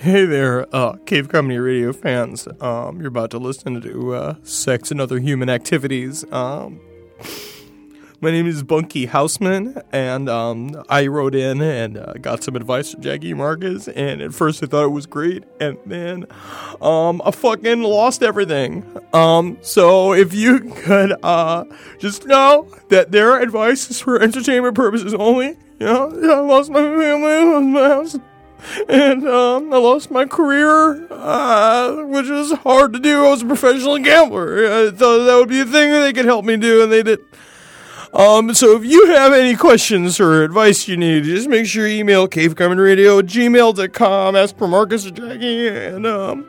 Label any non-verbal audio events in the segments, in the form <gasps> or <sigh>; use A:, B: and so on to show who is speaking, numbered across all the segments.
A: Hey there, uh, Cave Comedy Radio fans. Um, you're about to listen to uh, Sex and Other Human Activities. Um, <laughs> my name is Bunky Houseman, and um, I wrote in and uh, got some advice from Jackie Marcus. And at first, I thought it was great, and then um, I fucking lost everything. Um, so if you <laughs> could uh, just know that their advice is for entertainment purposes only. You know, I lost my family, I lost my house and um, I lost my career, uh, which was hard to do. I was a professional gambler. I thought that would be a thing that they could help me do, and they did. Um, so if you have any questions or advice you need, just make sure you email cavecomedyradio at gmail.com, ask for Marcus or Jackie, and um,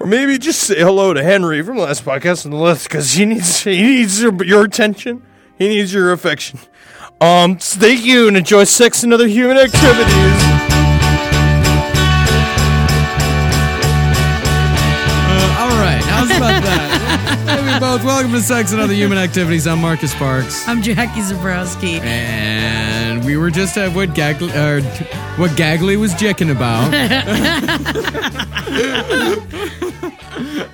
A: or maybe just say hello to Henry from the Last Podcast on the Left because he needs he needs your, your attention, he needs your affection. Um, thank you and enjoy sex and other human activities.
B: How's about that? hey, we both welcome to Sex and Other Human Activities. I'm Marcus Parks,
C: I'm Jackie Zebrowski.
B: and we were just at what Gagley, uh, what Gagley was jicking about. <laughs>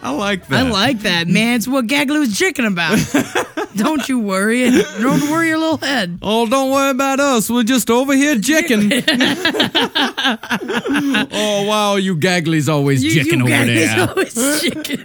B: I like that.
C: I like that, man. It's what Gagley was chicking about. <laughs> <laughs> Don't you worry. Don't worry your little head.
B: Oh, don't worry about us. We're just over here <laughs> jicking. <laughs> oh wow, you Gagglies always
C: You,
B: jicking
C: you
B: over there.
C: always chicking.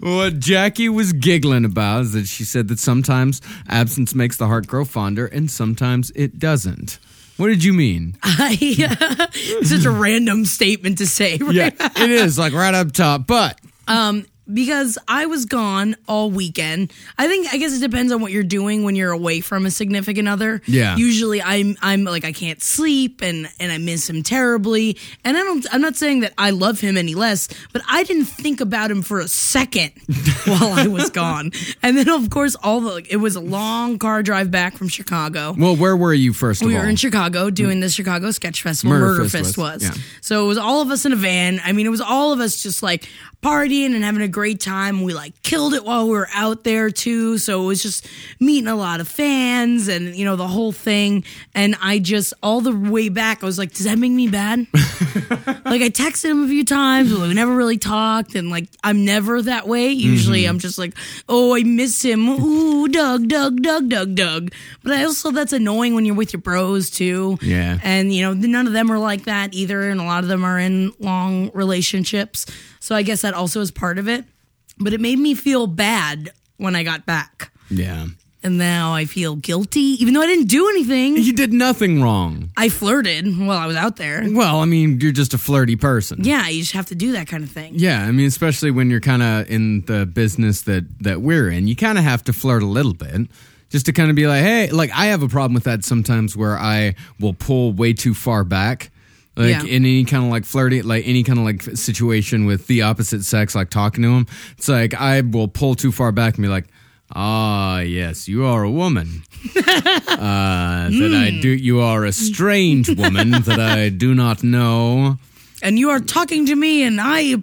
B: What Jackie was giggling about is that she said that sometimes absence makes the heart grow fonder and sometimes it doesn't. What did you mean?
C: I, uh, such a random statement to say. Right?
B: Yeah, it is like right up top, but
C: Um, because I was gone all weekend. I think I guess it depends on what you're doing when you're away from a significant other.
B: Yeah.
C: Usually I'm I'm like I can't sleep and and I miss him terribly. And I don't I'm not saying that I love him any less, but I didn't think about him for a second <laughs> while I was gone. And then of course all the it was a long car drive back from Chicago.
B: well, where were you first of
C: We
B: all?
C: were in Chicago doing the Chicago Sketch Festival.
B: Murder
C: Murder,
B: Fist
C: Fist,
B: was,
C: was.
B: yeah.
C: So it was all of us in a van. I mean, it was all of us just like partying and having a great time. We like killed it while we were out there too. So it was just meeting a lot of fans and, you know, the whole thing. And I just, all the way back, I was like, does that make me bad? <laughs> like I texted him a few times, but we never really talked. And like, I'm never that way. Usually
B: Mm-hmm.
C: I'm just like, oh, I miss him. Ooh, Doug, Doug, Doug, Doug, Doug. But I also, that's annoying when you're with your bros too.
B: Yeah.
C: And, you know, none of them are like that either. And a lot of them are in long relationships. So I guess that also is part of it. But it made me feel bad when I got back.
B: yeah.
C: And now I feel guilty, even though I didn't do anything.
B: You did nothing wrong.
C: I flirted while I was out there.
B: Well, I mean, you're just a flirty person.
C: Yeah, you just have to do that kind of thing.
B: Yeah, I mean, especially when you're kind of in the business that that we're in, you kind of have to flirt a little bit, just to kind of be like, hey, like I have a problem with that sometimes, where I will pull way too far back, like
C: Yeah.
B: in any kind of like flirty, like any kind of like situation with the opposite sex, like talking to them. It's like I will pull too far back and be like. Ah, yes, you are a woman. <laughs> uh, that I do. You are a strange woman that I do not know.
C: And you are talking to me, and I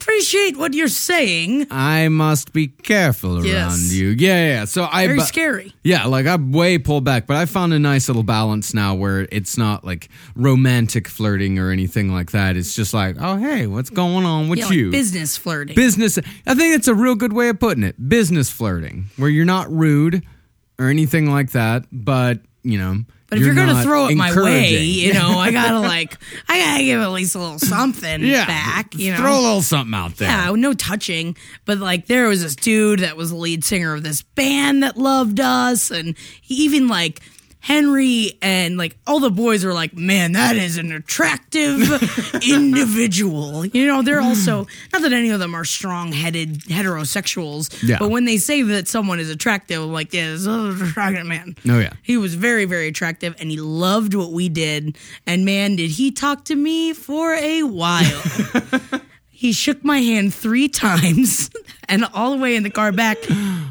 C: appreciate what you're saying.
B: I must be careful around
C: Yes.
B: you. Yeah, yeah. So I,
C: Very
B: bu-
C: scary.
B: yeah, like I way pulled back, but I found a nice little balance now where it's not like romantic flirting or anything like that. It's just like, oh hey, what's going on with
C: Yeah, like
B: you?
C: business flirting.
B: Business. I think it's a real good way of putting it. Business flirting, where you're not rude or anything like that, but you know.
C: But if you're, gonna throw it my way, you know, I gotta <laughs> like, I gotta give at least a little something
B: yeah,
C: back. You know,
B: throw a little something out there.
C: Yeah, no touching. But like there was this dude that was the lead singer of this band that loved us and he even like Henry and like all the boys are like, man, that is an attractive <laughs> individual. You know, they're also hmm. not that any of them are strong headed heterosexuals,
B: Yeah.
C: but when they say that someone is attractive, I'm like, yeah, this is attractive man.
B: Oh, yeah.
C: He was very, very attractive and he loved what we did. And man, did he talk to me for a while. <laughs> he shook my hand three times <laughs> and all the way in the car back,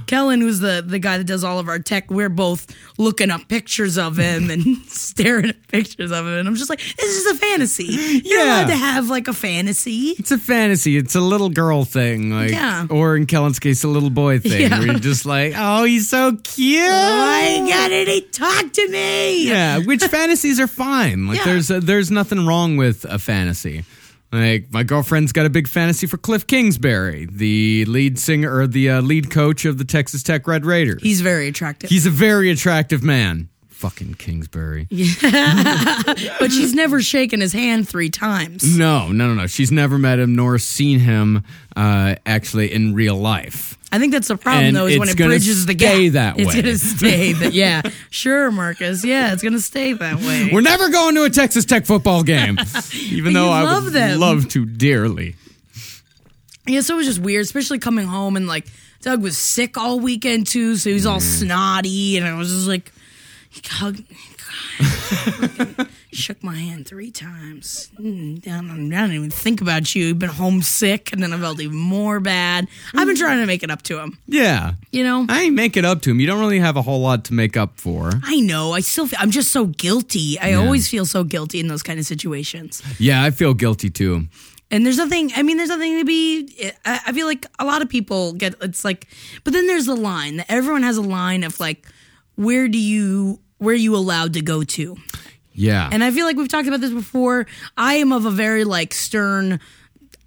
C: Kellen, who's the the guy that does all of our tech, we're both looking up pictures of him and <laughs> staring at pictures of him, and I'm just like, this is a fantasy. You're
B: Yeah.
C: allowed to have like a fantasy.
B: It's a fantasy. It's a little girl thing, like,
C: Yeah.
B: or in Kellen's case, a little boy thing.
C: Yeah.
B: Where you're just like, oh, he's so cute.
C: Oh my god, and he talked to me.
B: Yeah, which fantasies are fine. Like
C: Yeah.
B: there's there's nothing wrong with a fantasy. Like my girlfriend's got a big fantasy for Cliff Kingsbury, the lead singer or the uh, lead coach of the Texas Tech Red Raiders.
C: He's very attractive.
B: He's a very attractive man. Fucking Kingsbury. <laughs>
C: but she's never shaken his hand three times.
B: No, no, no, no. She's never met him nor seen him uh, actually in real life.
C: I think that's the problem,
B: And
C: though, is when it bridges the gap.
B: that
C: It's gonna <laughs> stay that. Yeah, sure, Marcus. Yeah, it's gonna stay that way.
B: We're never going to a Texas Tech football game, <laughs> even though I
C: love
B: would
C: them.
B: love to dearly.
C: Yeah, so it was just weird, especially coming home and like Doug was sick all weekend too, so he was all snotty, and I was just like, hugged me, <laughs> shook my hand three times. Mm, I don't, I don't even think about you. You've been homesick, and then I felt even more bad. I've been trying to make it up to him,
B: Yeah,
C: you know.
B: I ain't make it up to him. You don't really have a whole lot to make up for.
C: I know. I still. Feel, I'm just so guilty. I always feel so guilty in those kind of situations.
B: Yeah, I feel guilty too.
C: And there's nothing. I mean, there's nothing to be. I, I feel like a lot of people get. It's like, but then there's the line that everyone has a line of like, where do you where you allowed to go to?
B: Yeah,
C: And I feel like we've talked about this before. I am of a very like stern.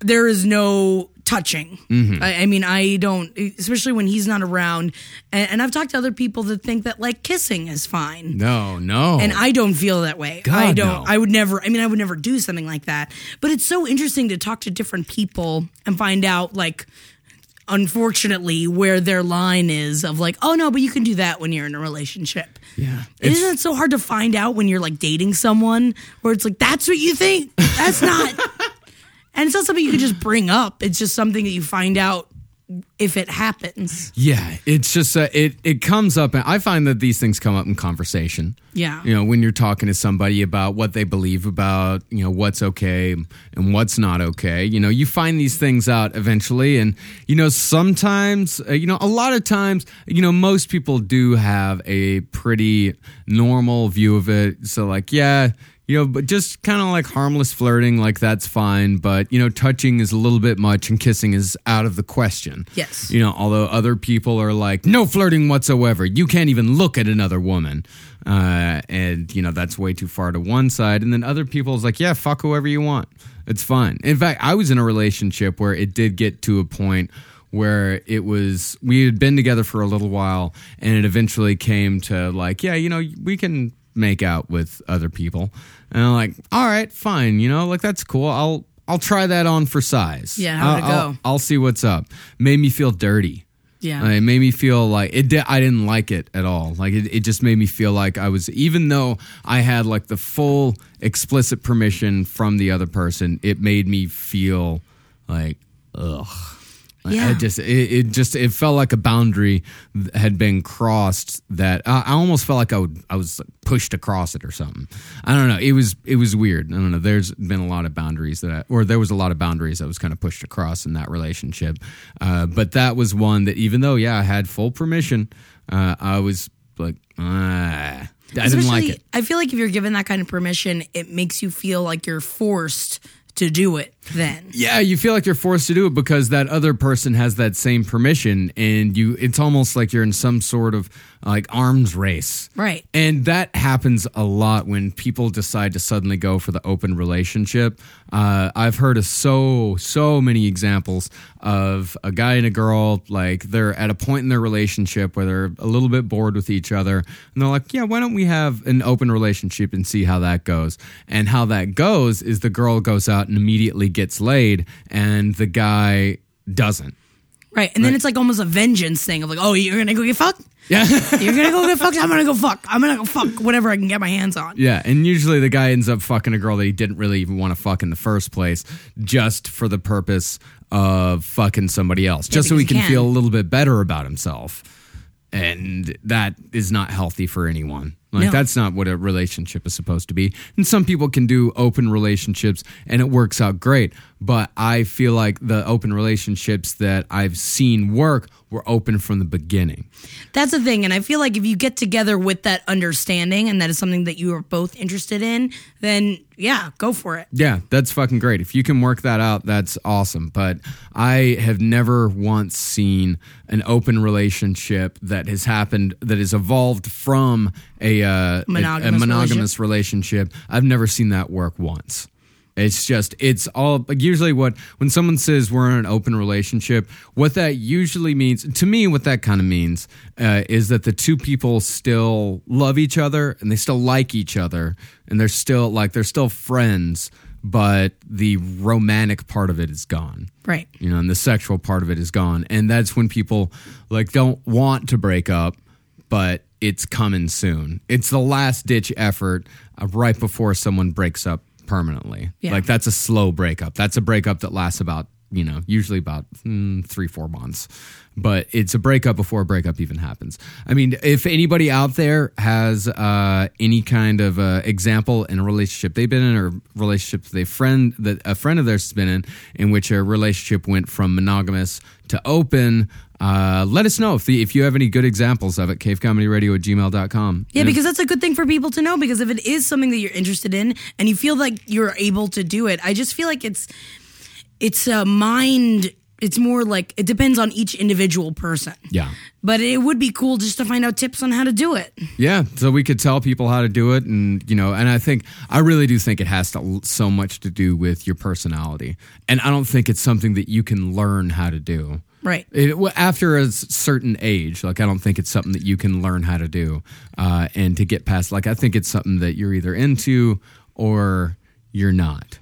C: There is no touching. Mm-hmm. I, I mean, I don't, especially when he's not around. And, and I've talked to other people that think that like kissing is fine.
B: no, no.
C: And I don't feel that way.
B: God,
C: I don't.
B: no.
C: I would never. I mean, I would never do something like that. But it's so interesting to talk to different people and find out, like, unfortunately, where their line is of like, oh no, but you can do that when you're in a relationship.
B: yeah,
C: And Isn't it so hard to find out when you're like dating someone where it's like that's what you think? That's not. <laughs> and it's not something you can just bring up. It's just something that you find out if it happens.
B: yeah. It's just uh, it it comes up, and I find that these things come up in conversation.
C: Yeah.
B: You know, when you're talking to somebody about what they believe about, you know, what's okay and what's not okay, you know, you find these things out eventually. And, you know, sometimes, uh, you know, a lot of times, you know, most people do have a pretty normal view of it. So, like, yeah, you know, but just kind of like harmless flirting, like that's fine. But, you know, touching is a little bit much and kissing is out of the question.
C: Yes.
B: You know, although other people are like, no flirting whatsoever. You can't even look at another woman. Uh, and, you know, that's way too far to one side. And then other people is like, yeah, fuck whoever you want. It's fine. In fact, I was in a relationship where it did get to a point where it was, we had been together for a little while and it eventually came to like, yeah, you know, we can make out with other people. And I'm like, all right, fine. You know, like that's cool. I'll, I'll try that on for size.
C: Yeah, how'd it
B: I'll- I'll-
C: go?
B: I'll see what's up. Made me feel dirty.
C: Yeah.
B: Uh, it made me feel like it. Di- I didn't like it at all. Like it, it just made me feel like I was, even though I had like the full explicit permission from the other person, it made me feel like ugh. I
C: Yeah.
B: just it, it just it felt like a boundary had been crossed that I, I almost felt like I would I was pushed across it or something. I don't know. It was it was weird. I don't know. There's been a lot of boundaries that I, or there was a lot of boundaries that was kind of pushed across in that relationship. Uh, but that was one that even though yeah I had full permission, uh, I was like ah, I didn't like it.
C: I feel like if you're given that kind of permission, it makes you feel like you're forced to do it then.
B: Yeah, you feel like you're forced to do it because that other person has that same permission, and you. It's almost like you're in some sort of like arms race,
C: Right.
B: And that happens a lot when people decide to suddenly go for the open relationship. Uh, I've heard of so so many examples of a guy and a girl like they're at a point in their relationship where they're a little bit bored with each other, and they're like, "Yeah, why don't we have an open relationship and see how that goes?" And how that goes is the girl goes out and immediately gets laid, and the guy doesn't.
C: Right. And then it's like almost a vengeance thing of like, oh, you're going to go get fucked?
B: Yeah. <laughs>
C: You're going to go get fucked? I'm going to go fuck. I'm going to go fuck whatever I can get my hands on.
B: Yeah, and usually the guy ends up fucking a girl that he didn't really even want to fuck in the first place, just for the purpose of fucking somebody else, just so he can
C: he can.
B: feel a little bit better about himself. And that is not healthy for anyone. Like
C: No.
B: that's not what a relationship is supposed to be. And some people can do open relationships and it works out great. But I feel like the open relationships that I've seen work were open from the beginning.
C: That's the thing. And I feel like if you get together with that understanding and that is something that you are both interested in, then yeah, go for it.
B: Yeah, that's fucking great. If you can work that out, that's awesome. But I have never once seen an open relationship that has happened that has evolved from a, uh, a- a,
C: Monogamous
B: monogamous relationship. I've never seen that work once. It's just it's all like usually what when someone says we're in an open relationship, what that usually means to me, what that kind of means uh, is that the two people still love each other and they still like each other and they're still like they're still friends, but the romantic part of it is gone
C: Right.
B: you know, and the sexual part of it is gone. And that's when people like don't want to break up, but it's coming soon. It's the last ditch effort uh, right before someone breaks up permanently.
C: Yeah.
B: Like that's a slow breakup. That's a breakup that lasts about, you know, usually about mm, three, four months. But it's a breakup before a breakup even happens. I mean, if anybody out there has uh, any kind of uh, example in a relationship they've been in, or relationship they friend that a friend of theirs has been in, in which a relationship went from monogamous to open, uh, let us know if the, if you have any good examples of it. Cavecomedyradio at gmail.com.
C: Yeah, because that's a good thing for people to know. Because if it is something that you're interested in and you feel like you're able to do it, I just feel like it's it's a mind. It's more like it depends on each individual person.
B: yeah.
C: But it would be cool just to find out tips on how to do it.
B: Yeah, so we could tell people how to do it, and you know, and I think I really do think it has to, so much to do with your personality, and I don't think it's something that you can learn how to do.
C: Right.
B: It, well, after a certain age, like I don't think it's something that you can learn how to do, uh, and to get past. Like I think it's something that you're either into or you're not.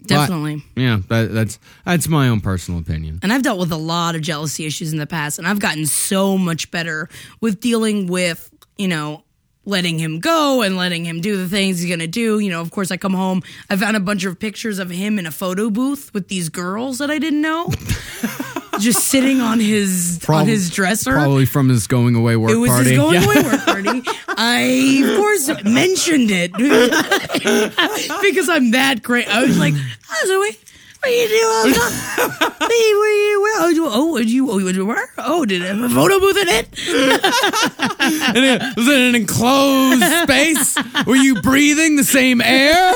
B: But,
C: Definitely.
B: yeah, that, that's that's my own personal opinion.
C: And I've dealt with a lot of jealousy issues in the past, and I've gotten so much better with dealing with, you know, letting him go and letting him do the things he's gonna do. You know, of course, I come home, I found a bunch of pictures of him in a photo booth with these girls that I didn't know, <laughs> just sitting on his on his dresser.
B: Probably from his going away work
C: It was
B: party.
C: his going
B: Yeah.
C: away work party. I, of course, mentioned it <laughs> because I'm that great. I was like, oh, Zoe, what are you doing? Hey, where you? Where? Oh, you- oh, did you? Oh, you where? Oh, did it have a photo booth in it? <laughs>
B: And it was it an enclosed space? Were you breathing the same air?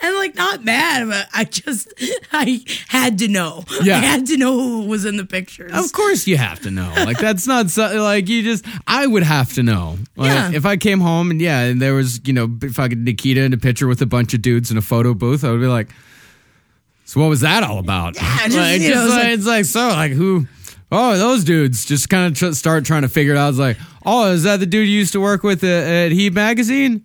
C: And like, not mad, but I just, I had to know.
B: Yeah.
C: I had to know who was in the pictures.
B: Of course you have to know. Like that's not so, like you just. I would have to know. Like,
C: Yeah.
B: If I came home and yeah, and there was you know fucking Nikita in a picture with a bunch of dudes in a photo booth, I would be like, so what was that all about?
C: just,
B: like,
C: you know,
B: just
C: it's
B: like, it's like so like who. Oh, those dudes just kind of tr- start trying to figure it out. I was like, oh, is that the dude you used to work with at, at Heat Magazine?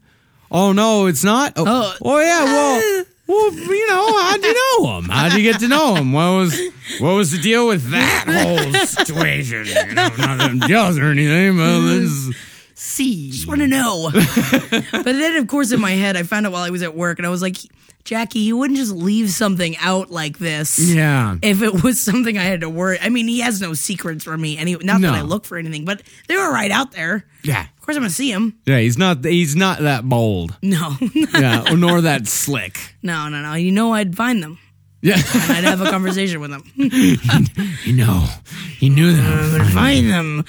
B: Oh no, it's not. Oh,
C: Oh.
B: oh yeah, well, well, you know, how'd you know him? How'd you get to know him? What was what was the deal with that whole situation? You know, not I'm jealous or anything, but mm-hmm. this see.
C: just want to know. <laughs> but then, of course, in my head, I found out while I was at work, and I was like, Jackie, you wouldn't just leave something out like this.
B: Yeah.
C: If it was something I had to worry, I mean, he has no secrets from me, and he, not
B: No.
C: that I look for anything, but they were right out there.
B: Yeah.
C: Of course, I'm gonna see him.
B: Yeah, he's not he's not that bold.
C: No, <laughs>
B: Yeah, nor that slick.
C: no, no, no. You know, I'd find them.
B: Yeah.
C: and I'd have a conversation with them. <laughs>
B: you know. He knew that.
C: I'm gonna find them.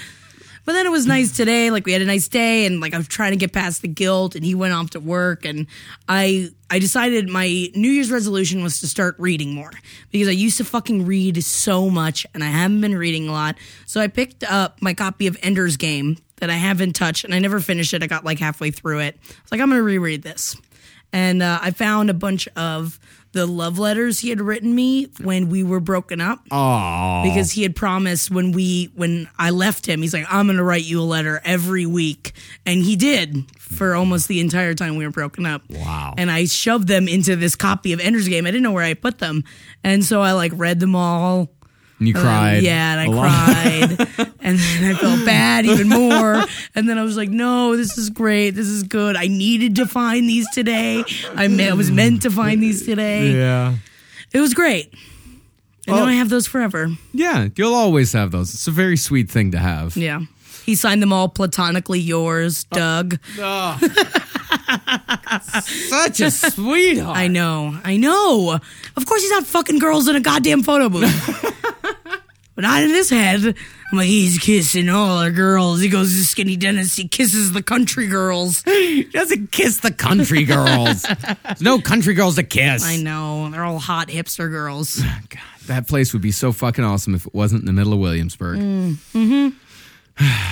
C: But then it was nice today. Like we had a nice day, and like I'm trying to get past the guilt, and he went off to work, and I I decided my New Year's resolution was to start reading more because I used to fucking read so much, and I haven't been reading a lot. So I picked up my copy of Ender's Game that I haven't touched, and I never finished it. I got like halfway through it. I was like, I'm gonna reread this, and uh, I found a bunch of the love letters he had written me when we were broken up
B: Aww.
C: because he had promised when we when I left him, he's like, I'm gonna write you a letter every week, and he did for almost the entire time we were broken up.
B: Wow.
C: And I shoved them into this copy of Ender's Game. I didn't know where I put them, and so I like read them all.
B: And you
C: then-
B: cried.
C: yeah, and I cried, <laughs> and then I felt bad even more. And then I was like, "No, this is great. This is good. I needed to find these today. I, me- I was meant to find these today.
B: Yeah.
C: It was great." And
B: Well-
C: now I have those forever.
B: Yeah, you'll always have those. It's a very sweet thing to have.
C: Yeah. He signed them all platonically yours,
B: Oh.
C: Doug. Oh. <laughs>
B: Such a sweetheart.
C: I know, I know. Of course, he's not fucking girls in a goddamn photo booth. <laughs> but not in his head. I'm like, he's kissing all the girls. He goes to Skinny Dennis. He kisses the country girls. <laughs>
B: He doesn't kiss the country girls. There's no country girls to kiss.
C: I know. They're all hot hipster girls. <sighs>
B: God, that place would be so fucking awesome if it wasn't in the middle of Williamsburg. Mm, mm-hmm. <sighs>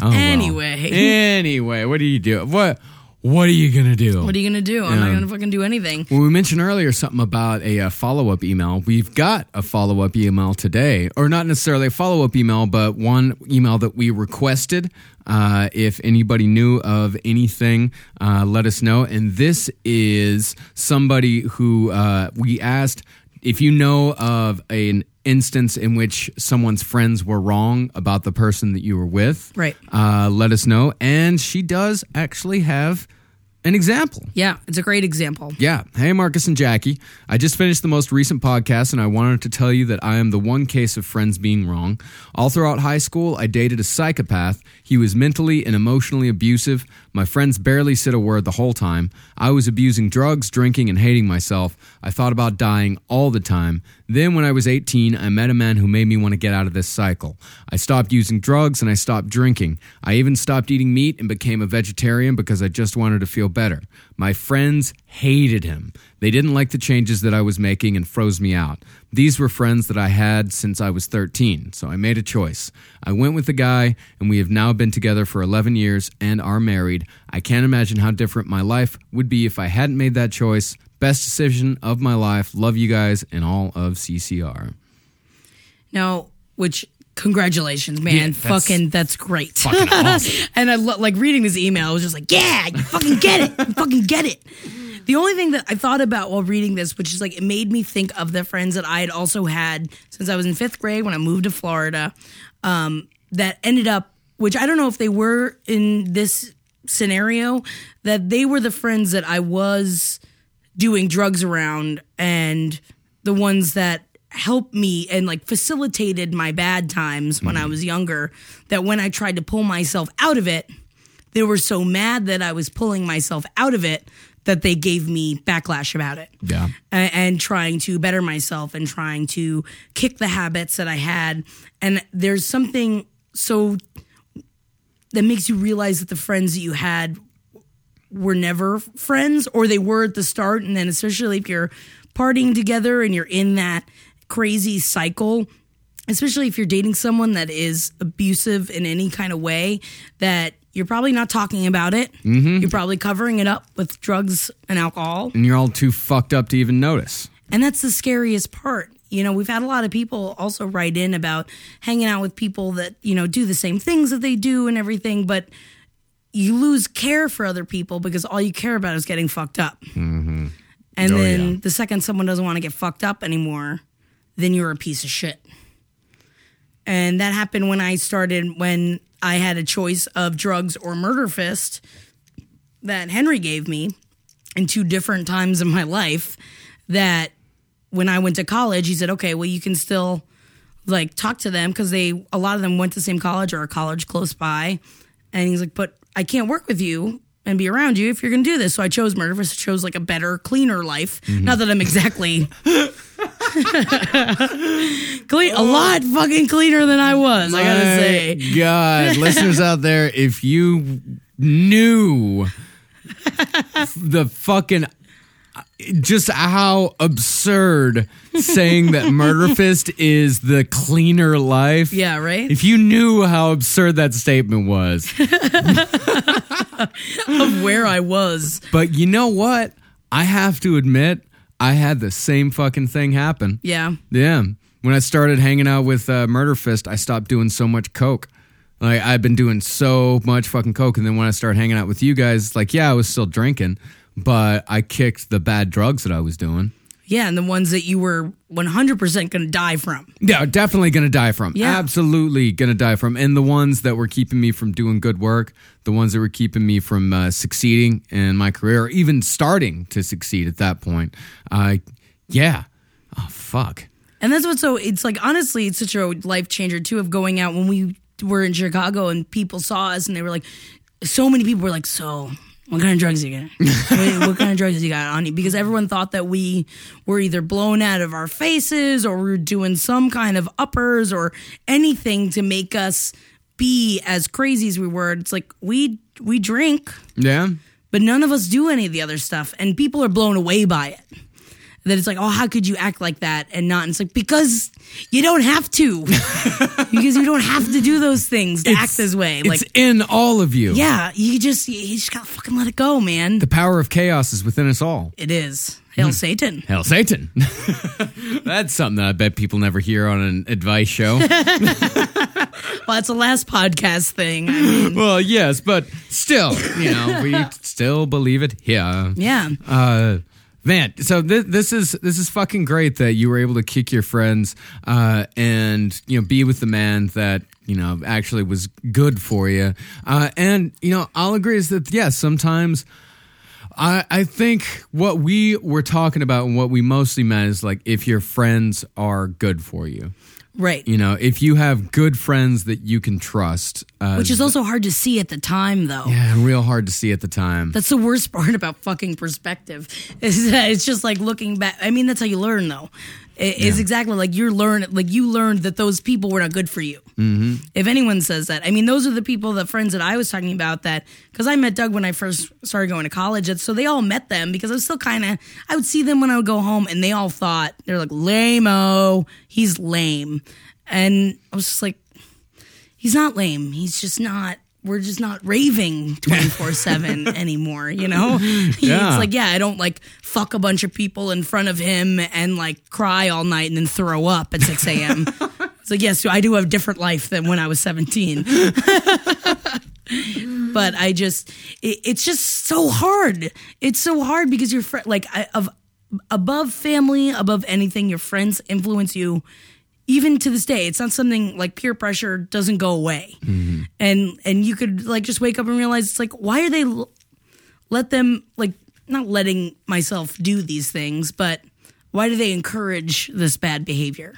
B: Oh, well.
C: Anyway.
B: Anyway, what do you do? What What are you gonna do?
C: What are you going to do? I'm not going to fucking do anything.
B: Well, we mentioned earlier something about a uh, follow up email. We've got a follow up email today, or not necessarily a follow up email, but one email that we requested. Uh, if anybody knew of anything, uh, let us know. And this is somebody who uh, we asked if you know of an instance in which someone's friends were wrong about the person that you were with.
C: Right.
B: Uh, let us know. And she does actually have an example.
C: Yeah, it's a great example.
B: Yeah. Hey, Marcus and Jackie. I just finished the most recent podcast and I wanted to tell you that I am the one case of friends being wrong. All throughout high school, I dated a psychopath. He was mentally and emotionally abusive. My friends barely said a word the whole time. I was abusing drugs, drinking, and hating myself. I thought about dying all the time. Then, when I was 18, I met a man who made me want to get out of this cycle. I stopped using drugs and I stopped drinking. I even stopped eating meat and became a vegetarian because I just wanted to feel better. My friends hated him. They didn't like the changes that I was making and froze me out. These were friends that I had since I was 13, so I made a choice. I went with the guy, and we have now been together for 11 years and are married. I can't imagine how different my life would be if I hadn't made that choice. Best decision of my life. Love you guys and all of CCR.
C: No, which congratulations, man.
B: Yeah, that's
C: fucking that's great.
B: fucking <laughs> awesome.
C: and I lo- like reading this email, I was just like, yeah, you fucking get it. You fucking get it. The only thing that I thought about while reading this, which is like it made me think of the friends that I had also had since I was in fifth grade when I moved to Florida, um, that ended up, which I don't know if they were in this scenario, that they were the friends that I was doing drugs around and the ones that helped me and like facilitated my bad times when I was younger that when I tried to pull myself out of it they were so mad that I was pulling myself out of it that they gave me backlash about it
B: Yeah.
C: and, and trying to better myself and trying to kick the habits that I had. And there's something so that makes you realize that the friends that you had were never friends or they were at the start. And then, especially if you're partying together and you're in that crazy cycle, especially if you're dating someone that is abusive in any kind of way, that you're probably not talking about it. Mm-hmm. You're probably covering it up with drugs and alcohol.
B: And you're all too fucked up to even notice.
C: And that's the scariest part. You know, we've had a lot of people also write in about hanging out with people that, you know, do the same things that they do and everything, but you lose care for other people because all you care about is getting fucked up. Mm-hmm. And
B: Oh,
C: then
B: yeah.
C: the second someone doesn't want to get fucked up anymore, then you're a piece of shit. And that happened when I started, when I had a choice of drugs or murder fist that Henry gave me in two different times in my life. That when I went to college, he said, okay, well, you can still like talk to them because they, a lot of them went to the same college or a college close by. And he's like, but I can't work with you and be around you if you're going to do this. So I chose murder fist. I chose like a better, cleaner life. Mm-hmm. Not that I'm exactly <laughs> <laughs> clean, a lot fucking cleaner than I was, I gotta say.
B: God, <laughs> listeners out there, if you knew the fucking just how absurd saying that Murder <laughs> Fist is the cleaner life.
C: Yeah, right?
B: If you knew how absurd that statement was.
C: of where I was.
B: But you know what? I have to admit, I had the same fucking thing happen.
C: Yeah.
B: Yeah. When I started hanging out with uh, Murder Fist, I stopped doing so much coke. Like I've been doing so much fucking coke, and then when I started hanging out with you guys, like yeah, I was still drinking, but I kicked the bad drugs that I was doing.
C: Yeah, and the ones that you were 100% going to die from.
B: Yeah, definitely gonna die from.
C: Yeah.
B: Absolutely gonna die from. And the ones that were keeping me from doing good work, the ones that were keeping me from uh, succeeding in my career, or even starting to succeed at that point. Uh, yeah. Oh fuck.
C: And that's what's so, it's like, honestly, it's such a life changer too of going out when we were in Chicago and people saw us and they were like, so many people were like, so what kind of drugs you got? <laughs> what, what kind of drugs you got on you? Because everyone thought that we were either blown out of our faces or we were doing some kind of uppers or anything to make us be as crazy as we were. It's like we we drink,
B: Yeah.
C: but none of us do any of the other stuff, and people are blown away by it. That it's like, oh, how could you act like that and not? And it's like because you don't have to, <laughs> because you don't have to do those things to act this way.
B: It's
C: Like,
B: in all of you.
C: yeah, you just you just gotta fucking let it go, man.
B: The power of chaos is within us all.
C: It is hail Satan.
B: Hell, Satan. <laughs> That's something that I bet people never hear on an advice show. <laughs>
C: Well, that's the last podcast thing. I mean,
B: well, yes, but still, you know, we still believe it here.
C: yeah,
B: Uh, man, so th- this is this is fucking great that you were able to kick your friends uh, and you know be with the man that you know actually was good for you. Uh, and you know, I'll agree is that yes, sometimes. I, I think what we were talking about and what we mostly meant is like if your friends are good for you.
C: Right.
B: You know, if you have good friends that you can trust, uh,
C: Which is also hard to see at the time, though.
B: yeah, real hard to see at the time.
C: That's the worst <laughs> part about fucking perspective is that it's just like looking back. I mean, that's how you learn, though. It- It's exactly like you're learn like you learned that those people were not good for you. Mm-hmm. If anyone says that, I mean, those are the people, the friends that I was talking about. That because I met Doug when I first started going to college, and so they all met them because I was still kind of. I would see them when I would go home, and they all thought they're like lame-o, he's lame, and I was just like, he's not lame. He's just not. We're just not raving twenty four seven <laughs> anymore. You know,
B: Yeah. <laughs>
C: it's like yeah, I don't like fuck a bunch of people in front of him and like cry all night and then throw up at six a.m. it's <laughs> like yes, I do have a different life than when I was seventeen. but I just, it, it's just so hard. It's so hard because your friend, like, I, of above family, above anything, your friends influence you. Even to this day, it's not something like peer pressure doesn't go away, mm-hmm. and and you could like just wake up and realize it's like why are they l- let them like not letting myself do these things, but why do they encourage this bad behavior?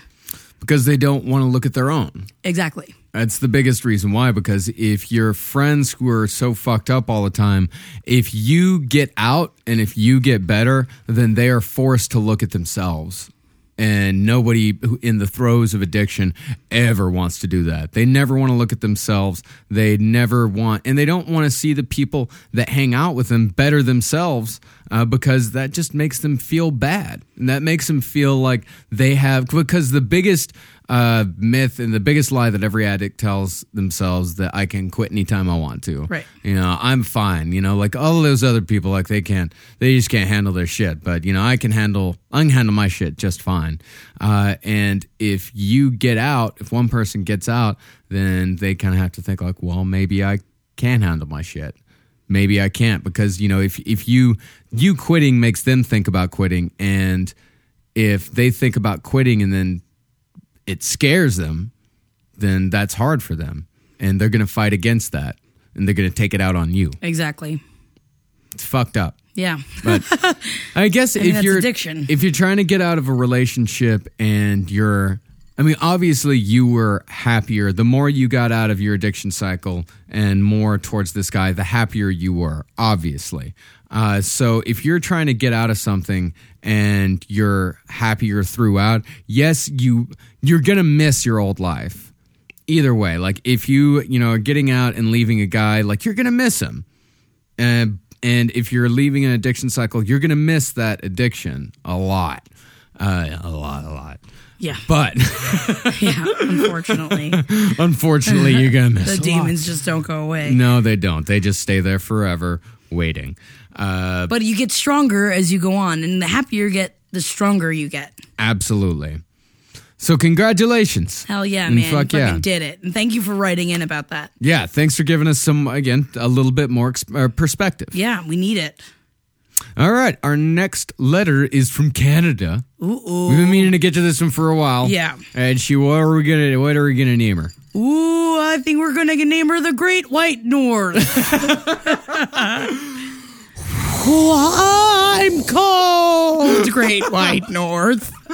B: because they don't want to look at their own.
C: Exactly.
B: That's the biggest reason why. Because if your friends who are so fucked up all the time, if you get out and if you get better, then they are forced to look at themselves. And nobody in the throes of addiction ever wants to do that. They never want to look at themselves. They never want, and they don't want to see the people that hang out with them better themselves uh, because that just makes them feel bad. And that makes them feel like they have, because the biggest uh, myth and the biggest lie that every addict tells themselves that I can quit anytime I want to.
C: Right.
B: You know, I'm fine. You know, like all those other people, like they can't, they just can't handle their shit. But you know, I can handle, I can handle my shit just fine. Uh, and if you get out, if one person gets out, then they kind of have to think like, well, maybe I can handle my shit. Maybe I can't because you know if if you you quitting makes them think about quitting, and if they think about quitting and then it scares them, then that's hard for them. And they're going to fight against that and they're going to take it out on you.
C: Exactly.
B: It's fucked up.
C: Yeah.
B: But <laughs> I guess
C: mean,
B: if you're
C: addiction.
B: if you're trying to get out of a relationship and you're I mean obviously you were happier the more you got out of your addiction cycle and more towards this guy the happier you were obviously. Uh, so if you're trying to get out of something and you're happier throughout, yes, you you're to miss your old life. Either way, like if you, you know, are getting out and leaving a guy, like you're to miss him. And and if you're leaving an addiction cycle, you're to miss that addiction a lot. Uh, a lot, a lot.
C: Yeah.
B: But <laughs>
C: Yeah. Unfortunately, <laughs>
B: unfortunately, you're going to miss
C: the demons just don't go away.
B: No, they don't. They just stay there forever waiting. Uh,
C: But you get stronger as you go on, and the happier you get, the stronger you get.
B: absolutely. So congratulations.
C: Hell yeah,
B: And
C: man!
B: fuck
C: Fucking
B: yeah.
C: did it, and thank you for writing in about that.
B: Yeah, thanks for giving us some again a little bit more ex- uh, perspective.
C: Yeah, we need it.
B: All right, our next letter is from Canada.
C: Ooh,
B: We've been meaning to get to this one for a while.
C: Yeah.
B: And she, what are we gonna, what are we gonna name her?
C: ooh! I think we're gonna name her the Great White North. <laughs> I'm cold, Great White North. <laughs>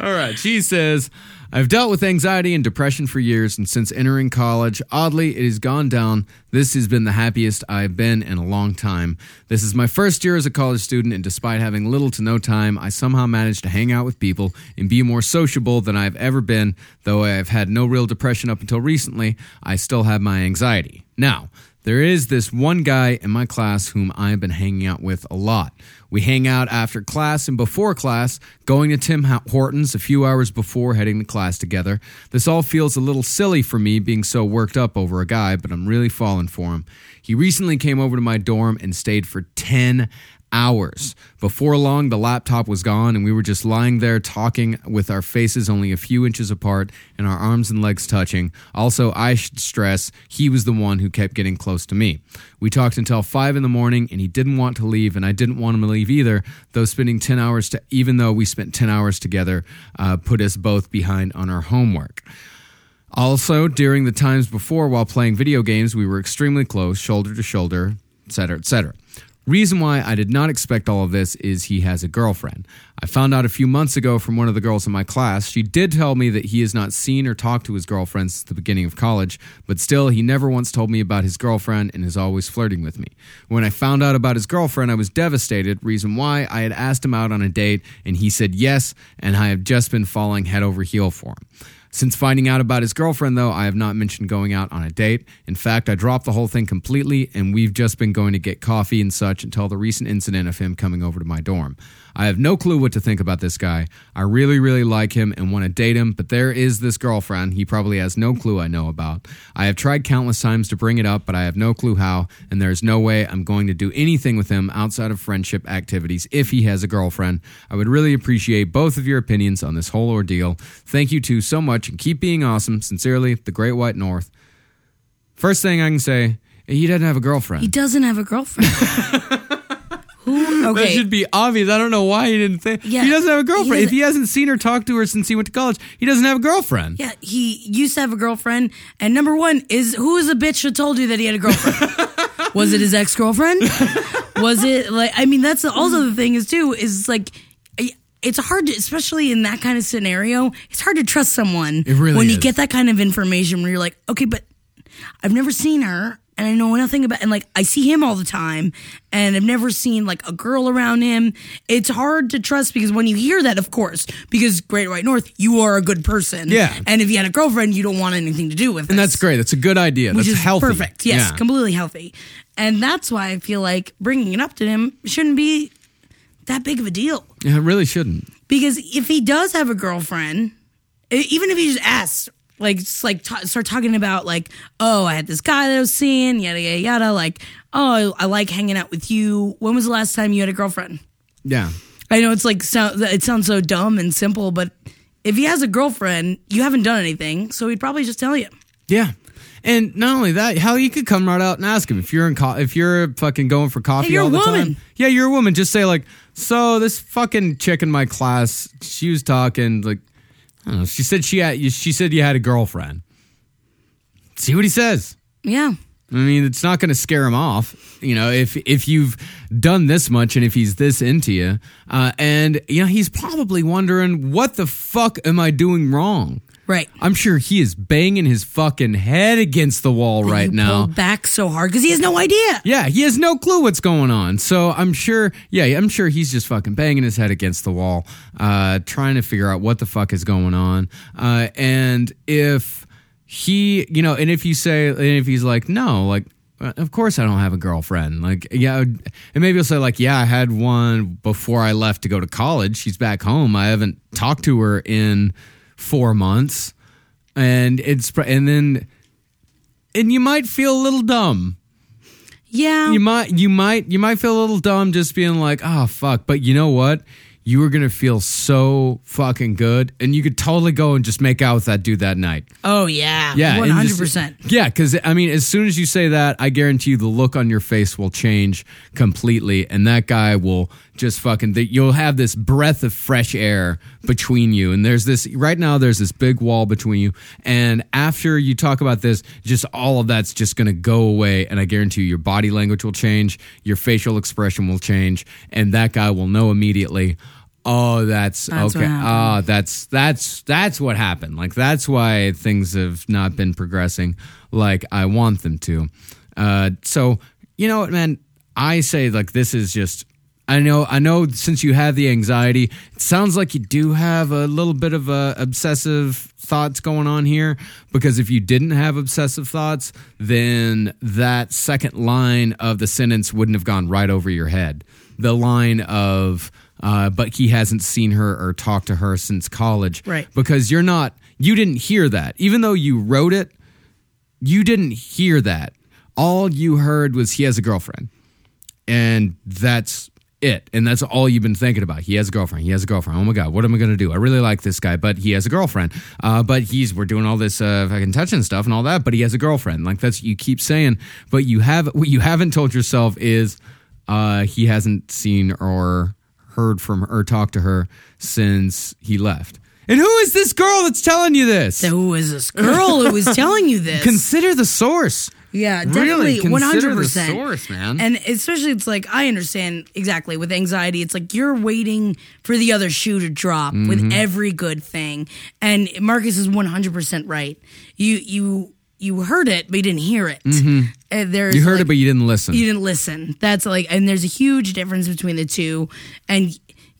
B: All right. She says, I've dealt with anxiety and depression for years, and since entering college, oddly, it has gone down. This has been the happiest I've been in a long time. This is my first year as a college student, and despite having little to no time, I somehow managed to hang out with people and be more sociable than I've ever been. Though I have had no real depression up until recently, I still have my anxiety. Now, there is this one guy in my class whom I've been hanging out with a lot. We hang out after class and before class, going to Tim Hortons a few hours before heading to class together. This all feels a little silly for me being so worked up over a guy, but I'm really falling for him. He recently came over to my dorm and stayed for 10 hours. Before long, the laptop was gone, and we were just lying there talking with our faces only a few inches apart and our arms and legs touching. Also, I should stress he was the one who kept getting close to me. We talked until five in the morning, and he didn't want to leave, and I didn't want him to leave either. Though spending ten hours to, even though we spent ten hours together, uh, put us both behind on our homework. Also, during the times before while playing video games, we were extremely close, shoulder to shoulder, etc., etc. Reason why I did not expect all of this is he has a girlfriend. I found out a few months ago from one of the girls in my class. She did tell me that he has not seen or talked to his girlfriend since the beginning of college, but still, he never once told me about his girlfriend and is always flirting with me. When I found out about his girlfriend, I was devastated. Reason why I had asked him out on a date and he said yes, and I have just been falling head over heel for him. Since finding out about his girlfriend, though, I have not mentioned going out on a date. In fact, I dropped the whole thing completely, and we've just been going to get coffee and such until the recent incident of him coming over to my dorm. I have no clue what to think about this guy. I really, really like him and want to date him, but there is this girlfriend he probably has no clue I know about. I have tried countless times to bring it up, but I have no clue how, and there's no way I'm going to do anything with him outside of friendship activities if he has a girlfriend. I would really appreciate both of your opinions on this whole ordeal. Thank you two so much and keep being awesome. Sincerely, the Great White North. First thing I can say, he doesn't have a girlfriend.
C: He doesn't have a girlfriend. <laughs> Who?
B: That should be obvious. I don't know why he didn't think.
C: Yeah.
B: He doesn't have a girlfriend.
C: doesn't-
B: if he hasn't seen her, talked to her since he went to college, he doesn't have a girlfriend.
C: Yeah, he used to have a girlfriend. And number one is who is the bitch that told you that he had a girlfriend? <laughs> was it his ex girlfriend? was it like? I mean, that's also the thing is too is like. It's hard, to, especially in that kind of scenario. It's hard to trust someone
B: It really
C: when you get that kind of information where you're like, okay, but I've never seen her and I know nothing about and like I see him all the time and I've never seen like a girl around him. It's hard to trust because when you hear that, of course, because Great White North, you are a good person.
B: Yeah.
C: And if you had a girlfriend, you don't want anything to do with it.
B: And that's great. That's a good idea.
C: Which
B: that's
C: is
B: healthy.
C: perfect. Yes,
B: Yeah.
C: completely healthy. And that's why I feel like bringing it up to him shouldn't be that big of a deal.
B: Yeah, it really shouldn't.
C: Because if he does have a girlfriend, even if he just asks, like, just like ta start talking about like, oh, I had this guy that I was seeing, yada yada yada. Like, oh, I, I like hanging out with you. When was the last time you had a girlfriend?
B: Yeah.
C: I know it's like sound, it sounds so dumb and simple, but if he has a girlfriend, you haven't done anything, so he'd probably just tell you.
B: Yeah. And not only that, how you could come right out and ask him if you're in co- if you're fucking going for coffee
C: Hey, you're
B: all
C: a
B: the
C: woman.
B: time. Yeah, you're a woman. Just say like, so this fucking chick in my class, she was talking like, know. She said she had she said you had a girlfriend. See what he says.
C: Yeah.
B: I mean, it's not going to scare him off, you know, if if you've done this much and if he's this into you. Uh, and, you know, he's probably wondering, what the fuck am I doing wrong?
C: Right.
B: I'm sure he is banging his fucking head against the wall right now.
C: back so hard because he has no idea.
B: Yeah, he has no clue what's going on. So I'm sure, yeah, I'm sure he's just fucking banging his head against the wall, uh, trying to figure out what the fuck is going on. Uh, and if he, you know, and if you say, and if he's like, no, like, uh, of course I don't have a girlfriend. Like, yeah, and maybe he'll say, like, yeah, I had one before I left to go to college. She's back home. I haven't talked to her in four months. And it's, and then, and you might feel a little dumb
C: Yeah.
B: you might you might you might feel a little dumb just being like oh fuck but you know what you were gonna feel so fucking good and you could totally go and just make out with that dude that night
C: oh yeah.
B: yeah
C: one hundred percent.
B: yeah because i mean as soon as you say that i guarantee you the look on your face will change completely and that guy will just fucking that you'll have this breath of fresh air between you and there's this right now there's this big wall between you and after you talk about this just all of that's just going to go away and i guarantee you your body language will change your facial expression will change and that guy will know immediately Oh, that's,
C: That's
B: okay. Ah, that's that's that's what happened. Like that's why things have not been progressing like I want them to. Uh, so you know what, man? I say like this is just. I know. I know. Since you have the anxiety, it sounds like you do have a little bit of uh, obsessive thoughts going on here. Because if you didn't have obsessive thoughts, then that second line of the sentence wouldn't have gone right over your head. The line of uh, but he hasn't seen her or talked to her since college.
C: Right.
B: Because you're not, you didn't hear that. Even though you wrote it, you didn't hear that. All you heard was he has a girlfriend. And that's it. And that's all you've been thinking about. He has a girlfriend. He has a girlfriend. Oh my God, what am I going to do? I really like this guy, but he has a girlfriend. Uh, but he's, we're doing all this uh, fucking touching stuff and all that, but he has a girlfriend. Like that's, you keep saying, but you have, what you haven't told yourself is uh, he hasn't seen or heard from her or talked to her since he left. And who is this girl that's telling you this?
C: So Who is this girl who is telling you <laughs> this?
B: Consider the source.
C: Yeah, definitely, hundred
B: the
C: percent.
B: source, man.
C: And especially, it's like I understand exactly with anxiety. It's like you're waiting for the other shoe to drop
B: Mm-hmm.
C: with every good thing. And Marcus is one hundred percent right. You you you heard it, but you didn't hear it. Uh, there's
B: Mm-hmm. You heard
C: like-
B: it, but you didn't listen.
C: you didn't listen. That's like, and there's a huge difference between the two. And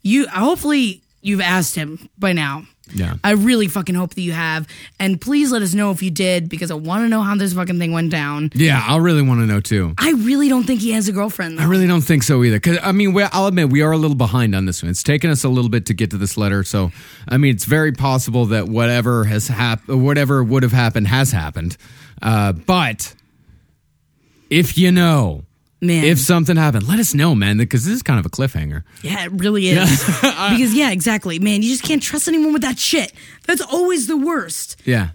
C: you, hopefully, you've asked him by now.
B: Yeah.
C: I really fucking hope that you have. And please let us know if you did because I want to know how this fucking thing went down.
B: yeah, I really want to know too.
C: I really don't think he has a girlfriend. Though.
B: I really don't think so either. Because I mean, we, I'll admit we are a little behind on this one. It's taken us a little bit to get to this letter. So I mean, it's very possible that whatever has happened, whatever would have happened, has happened. Uh, but if you know,
C: Man.
B: if something happened, let us know, man. Because this is kind of a cliffhanger.
C: Yeah, it really is. <laughs> <laughs> because yeah, exactly. Man, you just can't trust anyone with that shit. That's always the worst.
B: Yeah.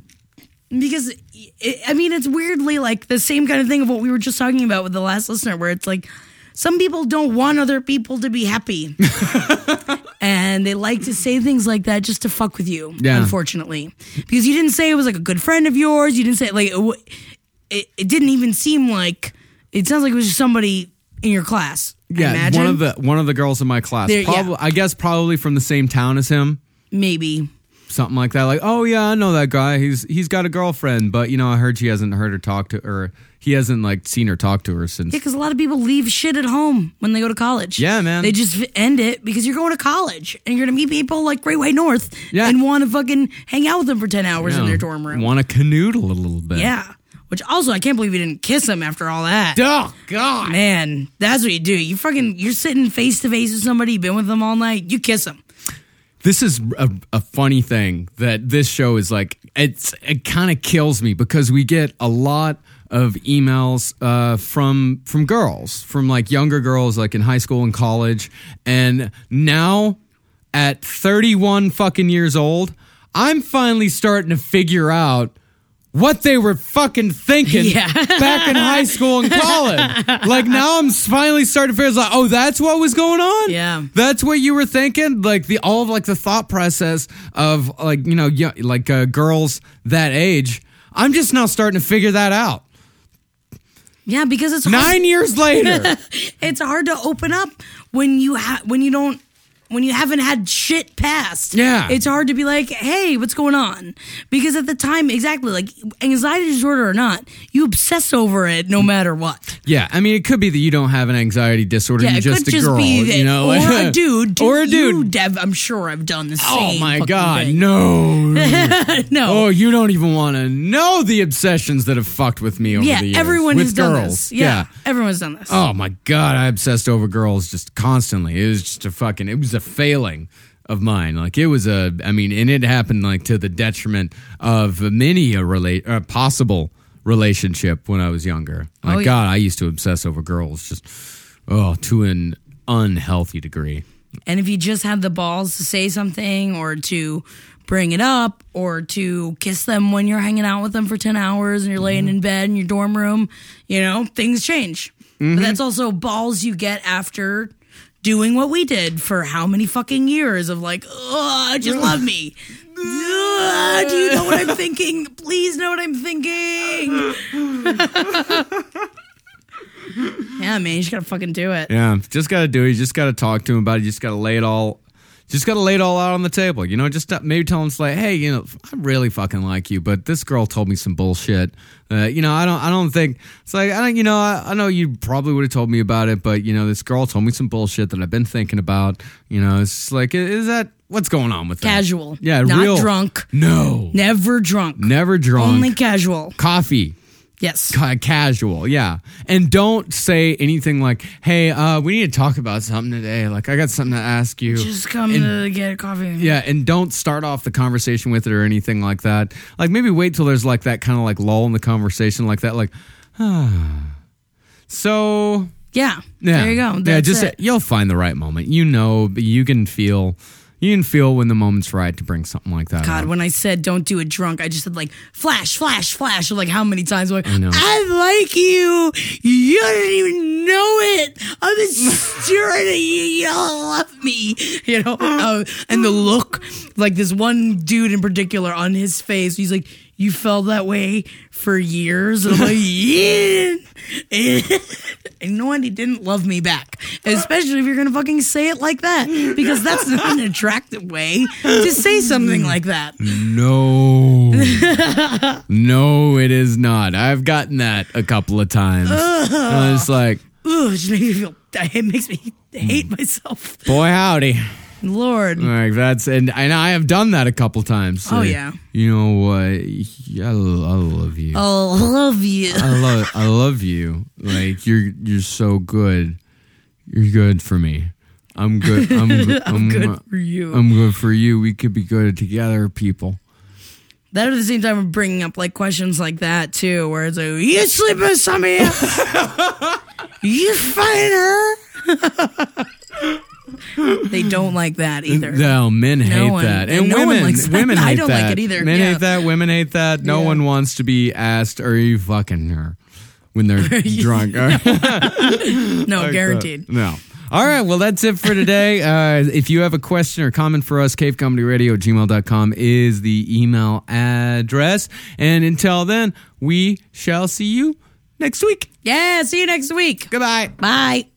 C: because it, I mean it's weirdly like the same kind of thing of what we were just talking about with the last listener, where it's like some people don't want other people to be happy, <laughs> and they like to say things like that just to fuck with you.
B: Yeah.
C: unfortunately, because you didn't say it was like a good friend of yours. You didn't say like it, wa- it, it didn't even seem like it sounds like it was just somebody in your class.
B: Yeah,
C: imagine.
B: one of the one of the girls in my class,
C: There- yeah.
B: probably, I guess, probably from the same town as him.
C: maybe.
B: something like that. Like, oh yeah, I know that guy. He's he's got a girlfriend, but you know, I heard she hasn't heard her talk to, or he hasn't like seen her talk to her since.
C: Yeah, because a lot of people leave shit at home when they go to college.
B: Yeah, man.
C: They just end it because you're going to college and you're going to meet people like Great White North
B: Yeah.
C: and want to fucking hang out with them for 10 hours in their dorm room.
B: Want to canoodle a little bit?
C: Yeah. Which also, I can't believe you didn't kiss him after all that.
B: Oh God.
C: Man, that's what you do. You fucking, you're sitting face to face with somebody, you've been with them all night, you kiss them.
B: This is a, a funny thing that this show is like. It's it kind of kills me because we get a lot of emails uh, from from girls, from like younger girls, like in high school and college, and now at 31 fucking years old, I'm finally starting to figure out what they were fucking thinking
C: Yeah. <laughs>
B: back in high school and college. like now I'm finally starting to figure out, oh, that's what was going on.
C: Yeah.
B: That's what you were thinking? Like the all of like the thought process of like, you know, like uh, girls that age. I'm just now starting to figure that out.
C: Yeah, because it's hard,
B: Nine years later. <laughs>
C: it's hard to open up when you ha- when you don't when you haven't had shit passed.
B: Yeah.
C: It's hard to be like, "Hey, what's going on?" Because at the time, exactly, like anxiety disorder or not, you obsess over it no matter what.
B: yeah. I mean, it could be that you don't have an anxiety disorder.
C: Yeah,
B: You're just
C: could
B: a
C: just
B: girl,
C: be that,
B: you know,
C: or a <laughs> dude,
B: or a
C: You,
B: dude.
C: Dev, I'm sure I've done the
B: Oh my God,
C: thing.
B: no! <laughs>
C: no.
B: Oh, you don't even want to know the obsessions that have fucked with me over
C: yeah,
B: the years.
C: everyone
B: with
C: has
B: girls.
C: done this. Yeah, everyone's done this.
B: Oh my god, I obsessed over girls just constantly. It was just a fucking. It was a failing of mine. Like it was a. I mean, and it happened like to the detriment of many a relate a uh, possible relationship when I was younger. Oh, like
C: Oh, yeah.
B: God, I used to obsess over girls just oh to an unhealthy degree.
C: And if you just have the balls to say something or to bring it up or to kiss them when you're hanging out with them for 10 hours and you're mm-hmm. laying in bed in your dorm room, you know, things change. But mm-hmm. that's also balls you get after doing what we did for how many fucking years of like, oh, just love me. Ugh, do you know what I'm thinking? Please know what I'm thinking. <laughs> yeah, man, you just gotta fucking do it.
B: Yeah, just got to do it. You just got to talk to him about it. You just got to lay it all. Just got to lay it all out on the table. You know, just uh, maybe tell him, it's like, hey, you know, I really fucking like you, but this girl told me some bullshit. Uh, you know, I don't, I don't think it's like, I don't, you know, I, I know you probably would have told me about it, but you know, this girl told me some bullshit that I've been thinking about. You know, it's like, is that what's going on with that?
C: Casual.
B: Yeah,
C: Not
B: real
C: drunk.
B: No,
C: Never drunk.
B: never drunk.
C: Only casual.
B: coffee.
C: Yes.
B: Ca- casual, yeah. And don't say anything like, "Hey, uh, we need to talk about something today. Like, I got something to ask you."
C: Just come
B: And-
C: to get a coffee.
B: yeah, and don't start off the conversation with it or anything like that. Like, maybe wait till there's like that kind of like lull in the conversation, like that, like, ah. <sighs> So
C: Yeah.
B: yeah,
C: There you go.
B: yeah, just
C: it.
B: you'll find the right moment. You know, you can feel, you can feel when the moment's right to bring something like that.
C: God,
B: up.
C: when I said don't do it drunk, I just said like flash, flash, flash. Like how many times? Like, I,
B: know.
C: I like you. You don't even know it. I've been staring at you. You don't love me. You know, <gasps> uh, and the look, like this one dude in particular on his face. He's like, you felt that way for years. And I'm like, <laughs> yeah. And no one didn't love me back, especially if you're gonna fucking say it like that, because that's not an attractive way to say something like that.
B: No. <laughs> no, it is not. I've gotten that a couple of times. I was like,
C: Ugh, it just makes me feel. It makes me hate hmm. myself.
B: boy, howdy.
C: Lord,
B: Like that's and and I have done that a couple times.
C: Oh, yeah.
B: You know what? I, I love you.
C: I love you.
B: I love I love you. Like you're you're so good. You're good for me. I'm good. <laughs> I'm, good- I'm,
C: Good for you.
B: I'm good for you. We could be good together, people.
C: that at the same time, I'm bringing up like questions like that too, where it's like, you sleep with somebody else? <laughs> you find her? <laughs> <laughs> they don't like that either.
B: No, men hate
C: one-
B: that,
C: and
B: and
C: no one
B: women,
C: likes that.
B: women <laughs>
C: I don't
B: that.
C: like it either,
B: Men
C: yeah.
B: hate that. Women hate that. No
C: Yeah.
B: one wants to be asked, "Are you fucking her?" when they're <laughs> drunk.
C: no, guaranteed.
B: No. All right. Well, that's it for today. Uh, if you have a question or comment for us, cavecomedyradio at gmail.com is the email address. And until then, we shall see you next week.
C: Yeah, see you next week.
B: Goodbye.
C: Bye.